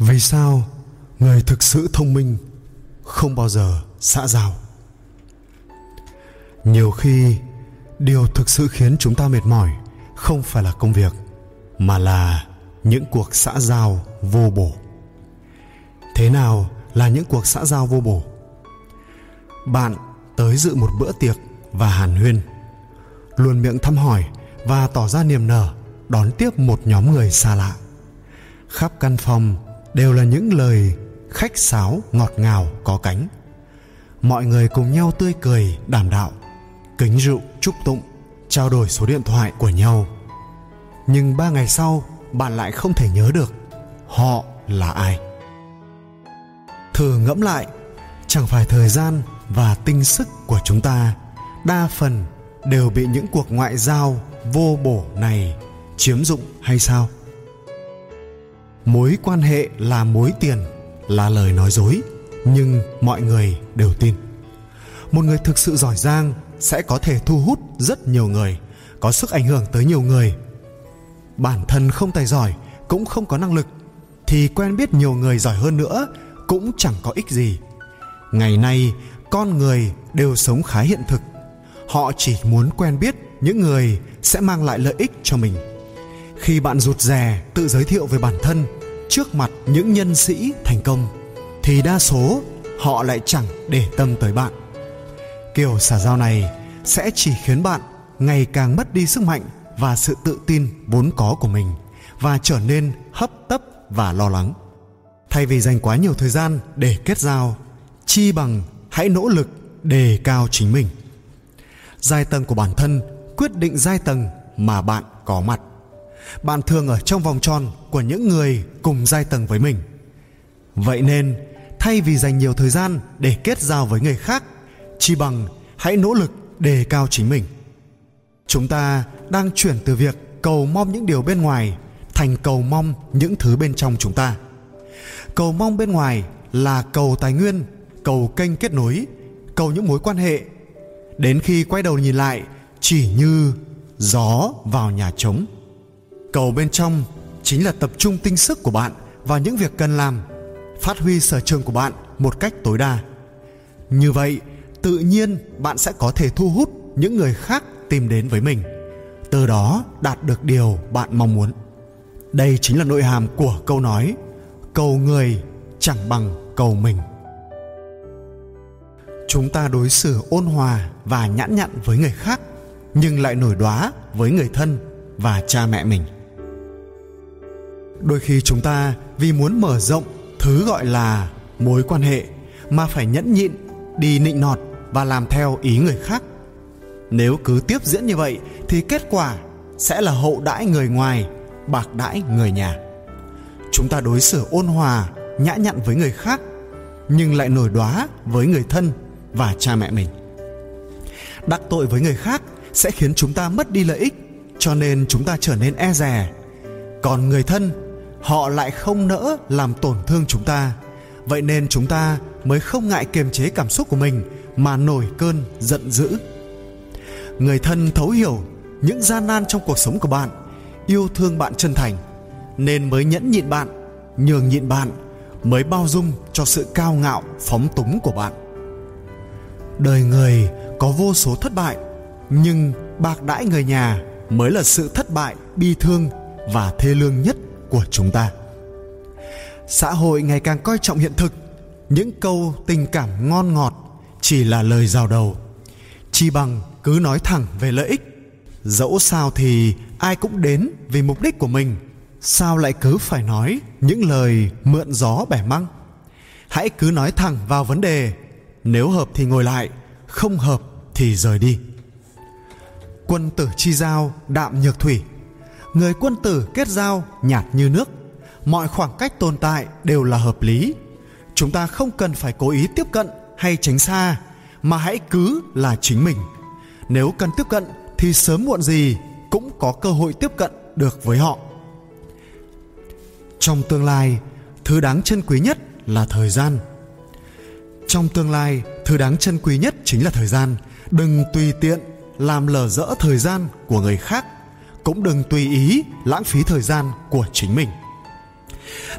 vì sao người thực sự thông minh không bao giờ xã giao? Nhiều khi, điều thực sự khiến chúng ta mệt mỏi không phải là công việc, mà là những cuộc xã giao vô bổ. Thế nào là những cuộc xã giao vô bổ? Bạn tới dự một bữa tiệc và hàn huyên, luôn miệng thăm hỏi và tỏ ra niềm nở đón tiếp một nhóm người xa lạ. Khắp căn phòng đều là những lời khách sáo ngọt ngào có cánh. Mọi người cùng nhau tươi cười đảm đạo, kính rượu, chúc tụng, trao đổi số điện thoại của nhau. Nhưng ba ngày sau, bạn lại không thể nhớ được họ là ai. Thử ngẫm lại, chẳng phải thời gian và tinh sức của chúng ta đa phần đều bị những cuộc ngoại giao vô bổ này chiếm dụng hay sao? Mối quan hệ là mối tiền, là lời nói dối, nhưng mọi người đều tin. Một người thực sự giỏi giang sẽ có thể thu hút rất nhiều người, có sức ảnh hưởng tới nhiều người. Bản thân không tài giỏi, cũng không có năng lực, thì quen biết nhiều người giỏi hơn nữa cũng chẳng có ích gì. Ngày nay, con người đều sống khá hiện thực. Họ chỉ muốn quen biết những người sẽ mang lại lợi ích cho mình. Khi bạn rụt rè, tự giới thiệu về bản thân trước mặt những nhân sĩ thành công, thì đa số họ lại chẳng để tâm tới bạn. Kiểu xả giao này sẽ chỉ khiến bạn ngày càng mất đi sức mạnh và sự tự tin vốn có của mình và trở nên hấp tấp và lo lắng. Thay vì dành quá nhiều thời gian để kết giao, chi bằng hãy nỗ lực đề cao chính mình. Giai tầng của bản thân quyết định giai tầng mà bạn có mặt bạn thường ở trong vòng tròn của những người cùng giai tầng với mình. Vậy nên, thay vì dành nhiều thời gian để kết giao với người khác, chi bằng hãy nỗ lực đề cao chính mình. Chúng ta đang chuyển từ việc cầu mong những điều bên ngoài thành cầu mong những thứ bên trong chúng ta. Cầu mong bên ngoài là cầu tài nguyên, cầu kênh kết nối, cầu những mối quan hệ. Đến khi quay đầu nhìn lại, chỉ như gió vào nhà trống cầu bên trong chính là tập trung tinh sức của bạn vào những việc cần làm, phát huy sở trường của bạn một cách tối đa. Như vậy, tự nhiên bạn sẽ có thể thu hút những người khác tìm đến với mình, từ đó đạt được điều bạn mong muốn. Đây chính là nội hàm của câu nói, cầu người chẳng bằng cầu mình. Chúng ta đối xử ôn hòa và nhãn nhặn với người khác, nhưng lại nổi đoá với người thân và cha mẹ mình đôi khi chúng ta vì muốn mở rộng thứ gọi là mối quan hệ mà phải nhẫn nhịn, đi nịnh nọt và làm theo ý người khác. Nếu cứ tiếp diễn như vậy thì kết quả sẽ là hậu đãi người ngoài, bạc đãi người nhà. Chúng ta đối xử ôn hòa, nhã nhặn với người khác, nhưng lại nổi đoá với người thân và cha mẹ mình. Đắc tội với người khác sẽ khiến chúng ta mất đi lợi ích, cho nên chúng ta trở nên e dè. Còn người thân họ lại không nỡ làm tổn thương chúng ta. Vậy nên chúng ta mới không ngại kiềm chế cảm xúc của mình mà nổi cơn giận dữ. Người thân thấu hiểu những gian nan trong cuộc sống của bạn, yêu thương bạn chân thành, nên mới nhẫn nhịn bạn, nhường nhịn bạn, mới bao dung cho sự cao ngạo, phóng túng của bạn. Đời người có vô số thất bại, nhưng bạc đãi người nhà mới là sự thất bại, bi thương và thê lương nhất của chúng ta. Xã hội ngày càng coi trọng hiện thực. Những câu tình cảm ngon ngọt chỉ là lời rào đầu. Chi bằng cứ nói thẳng về lợi ích. Dẫu sao thì ai cũng đến vì mục đích của mình. Sao lại cứ phải nói những lời mượn gió bẻ măng? Hãy cứ nói thẳng vào vấn đề. Nếu hợp thì ngồi lại, không hợp thì rời đi. Quân tử chi giao đạm nhược thủy người quân tử kết giao nhạt như nước. Mọi khoảng cách tồn tại đều là hợp lý. Chúng ta không cần phải cố ý tiếp cận hay tránh xa, mà hãy cứ là chính mình. Nếu cần tiếp cận thì sớm muộn gì cũng có cơ hội tiếp cận được với họ. Trong tương lai, thứ đáng trân quý nhất là thời gian. Trong tương lai, thứ đáng trân quý nhất chính là thời gian. Đừng tùy tiện làm lờ dỡ thời gian của người khác cũng đừng tùy ý lãng phí thời gian của chính mình.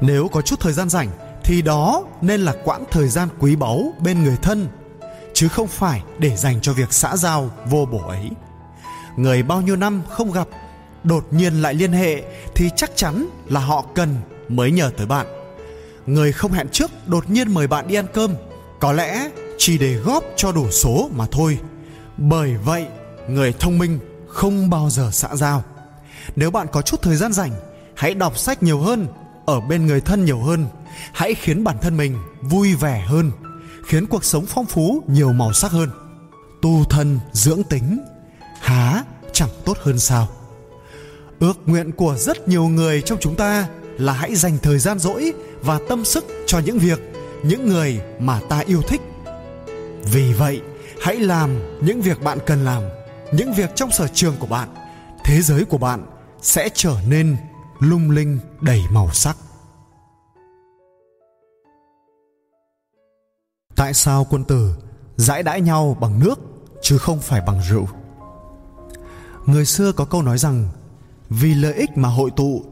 Nếu có chút thời gian rảnh thì đó nên là quãng thời gian quý báu bên người thân, chứ không phải để dành cho việc xã giao vô bổ ấy. Người bao nhiêu năm không gặp, đột nhiên lại liên hệ thì chắc chắn là họ cần mới nhờ tới bạn. Người không hẹn trước đột nhiên mời bạn đi ăn cơm, có lẽ chỉ để góp cho đủ số mà thôi. Bởi vậy, người thông minh không bao giờ xã giao nếu bạn có chút thời gian rảnh, hãy đọc sách nhiều hơn, ở bên người thân nhiều hơn. Hãy khiến bản thân mình vui vẻ hơn, khiến cuộc sống phong phú nhiều màu sắc hơn. Tu thân dưỡng tính, há chẳng tốt hơn sao? Ước nguyện của rất nhiều người trong chúng ta là hãy dành thời gian rỗi và tâm sức cho những việc, những người mà ta yêu thích. Vì vậy, hãy làm những việc bạn cần làm, những việc trong sở trường của bạn, thế giới của bạn sẽ trở nên lung linh đầy màu sắc. Tại sao quân tử giải đãi nhau bằng nước chứ không phải bằng rượu? Người xưa có câu nói rằng, vì lợi ích mà hội tụ,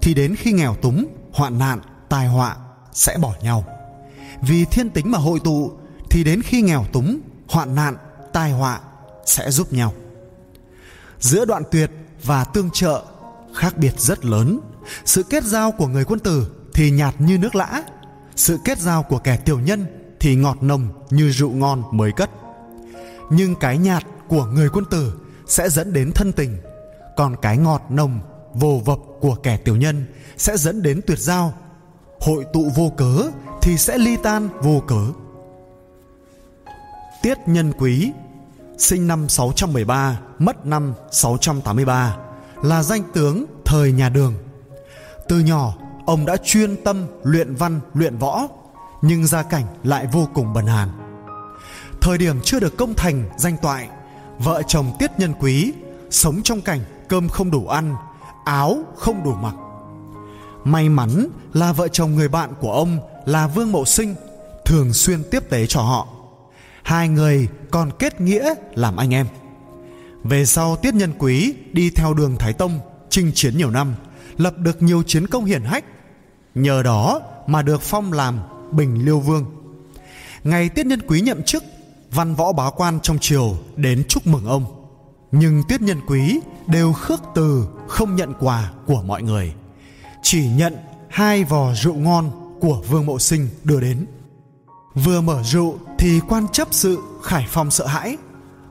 thì đến khi nghèo túng, hoạn nạn, tai họa sẽ bỏ nhau. Vì thiên tính mà hội tụ, thì đến khi nghèo túng, hoạn nạn, tai họa sẽ giúp nhau. Giữa đoạn tuyệt và tương trợ khác biệt rất lớn. Sự kết giao của người quân tử thì nhạt như nước lã. Sự kết giao của kẻ tiểu nhân thì ngọt nồng như rượu ngon mới cất. Nhưng cái nhạt của người quân tử sẽ dẫn đến thân tình. Còn cái ngọt nồng vô vập của kẻ tiểu nhân sẽ dẫn đến tuyệt giao. Hội tụ vô cớ thì sẽ ly tan vô cớ. Tiết Nhân Quý sinh năm 613, mất năm 683, là danh tướng thời nhà Đường. Từ nhỏ, ông đã chuyên tâm luyện văn, luyện võ, nhưng gia cảnh lại vô cùng bần hàn. Thời điểm chưa được công thành danh toại, vợ chồng Tiết Nhân Quý sống trong cảnh cơm không đủ ăn, áo không đủ mặc. May mắn là vợ chồng người bạn của ông là Vương Mậu Sinh thường xuyên tiếp tế cho họ hai người còn kết nghĩa làm anh em về sau tiết nhân quý, đi theo đường thái tông, chinh chiến nhiều năm, lập được nhiều chiến công hiển hách. Nhờ đó mà được phong làm bình liêu vương. Ngày tiết nhân quý nhậm chức, văn võ bá quan trong triều đến chúc mừng ông. Nhưng tiết nhân quý đều khước từ không nhận quà của mọi người, chỉ nhận hai vò rượu ngon của vương mộ sinh đưa đến. Vừa mở rượu thì quan chấp sự khải phong sợ hãi,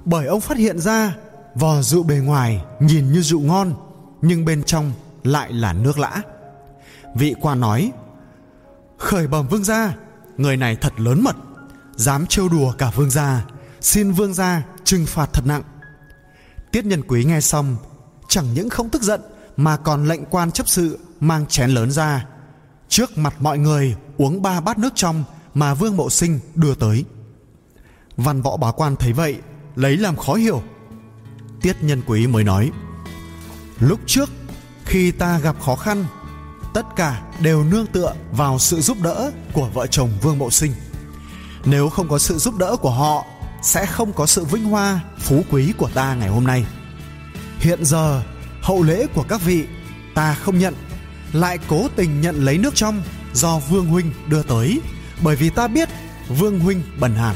bởi ông phát hiện ra vò rượu bề ngoài nhìn như rượu ngon, nhưng bên trong lại là nước lã. Vị quan nói, khởi bẩm vương gia, người này thật lớn mật, dám trêu đùa cả vương gia, xin vương gia trừng phạt thật nặng. Tiết nhân quý nghe xong, chẳng những không tức giận mà còn lệnh quan chấp sự mang chén lớn ra, trước mặt mọi người uống ba bát nước trong mà vương mộ sinh đưa tới. Văn võ bá quan thấy vậy, lấy làm khó hiểu tiết nhân quý mới nói, lúc trước, khi ta gặp khó khăn, tất cả đều nương tựa vào sự giúp đỡ của vợ chồng vương Mậu sinh. Nếu không có sự giúp đỡ của họ, sẽ không có sự vinh hoa, phú quý của ta ngày hôm nay. Hiện giờ, hậu lễ của các vị, ta không nhận, lại cố tình nhận lấy nước trong do vương huynh đưa tới, bởi vì ta biết vương huynh bần hàn.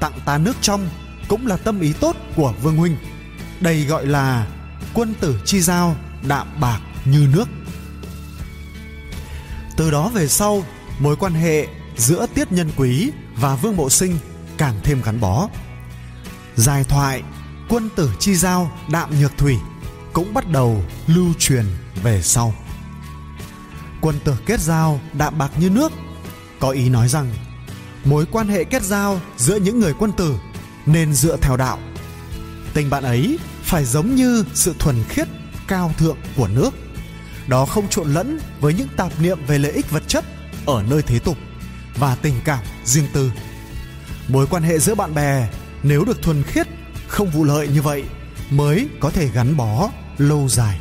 Tặng ta nước trong cũng là tâm ý tốt của vương huynh đây gọi là quân tử chi giao đạm bạc như nước. Từ đó về sau, mối quan hệ giữa tiết nhân quý và vương bộ sinh càng thêm gắn bó. Dài thoại quân tử chi giao đạm nhược thủy cũng bắt đầu lưu truyền về sau. Quân tử kết giao đạm bạc như nước có ý nói rằng mối quan hệ kết giao giữa những người quân tử nên dựa theo đạo. Tình bạn ấy phải giống như sự thuần khiết, cao thượng của nước. Đó không trộn lẫn với những tạp niệm về lợi ích vật chất ở nơi thế tục và tình cảm riêng tư. Mối quan hệ giữa bạn bè nếu được thuần khiết, không vụ lợi như vậy mới có thể gắn bó lâu dài.